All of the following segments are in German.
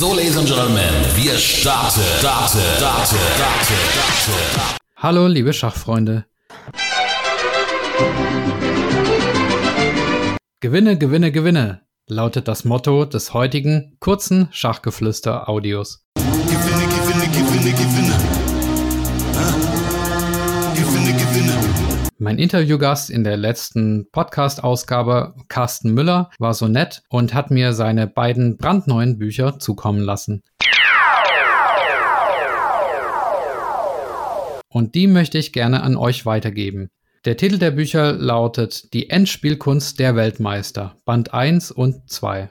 and Gentlemen, wir starten, starten, starten, starten, starten. Hallo, liebe Schachfreunde. Gewinne, gewinne, gewinne, lautet das Motto des heutigen kurzen Schachgeflüster-Audios. Gewinne, gewinne, gewinne, gewinne. Mein Interviewgast in der letzten Podcast-Ausgabe, Carsten Müller, war so nett und hat mir seine beiden brandneuen Bücher zukommen lassen. Und die möchte ich gerne an euch weitergeben. Der Titel der Bücher lautet Die Endspielkunst der Weltmeister, Band 1 und 2.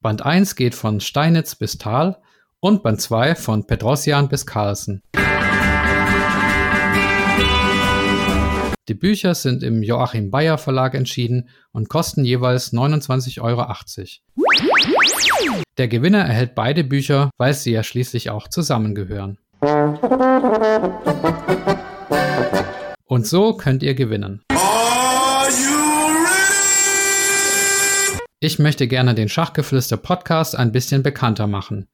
Band 1 geht von Steinitz bis Thal und Band 2 von Petrosian bis Carlsen. Die Bücher sind im Joachim Bayer Verlag entschieden und kosten jeweils 29,80 Euro. Der Gewinner erhält beide Bücher, weil sie ja schließlich auch zusammengehören. Und so könnt ihr gewinnen. Ich möchte gerne den Schachgeflüster Podcast ein bisschen bekannter machen.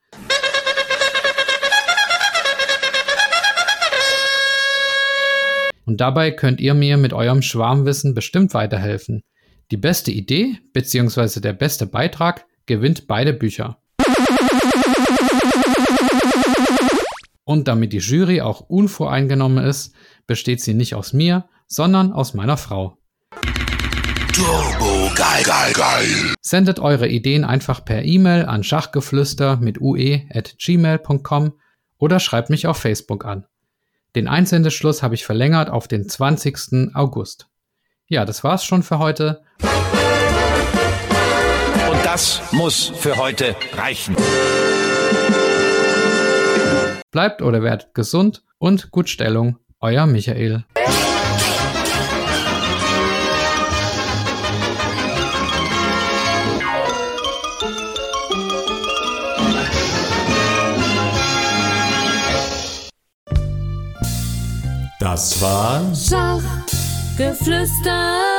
Und dabei könnt ihr mir mit eurem Schwarmwissen bestimmt weiterhelfen. Die beste Idee bzw. der beste Beitrag gewinnt beide Bücher. Und damit die Jury auch unvoreingenommen ist, besteht sie nicht aus mir, sondern aus meiner Frau. Turbo geil, geil, geil. Sendet eure Ideen einfach per E-Mail an schachgeflüster mit ue at gmail.com oder schreibt mich auf Facebook an. Den Einsendeschluss habe ich verlängert auf den 20. August. Ja, das war's schon für heute. Und das muss für heute reichen. Bleibt oder werdet gesund und gut Stellung. Euer Michael. Das war Schachgeflüster.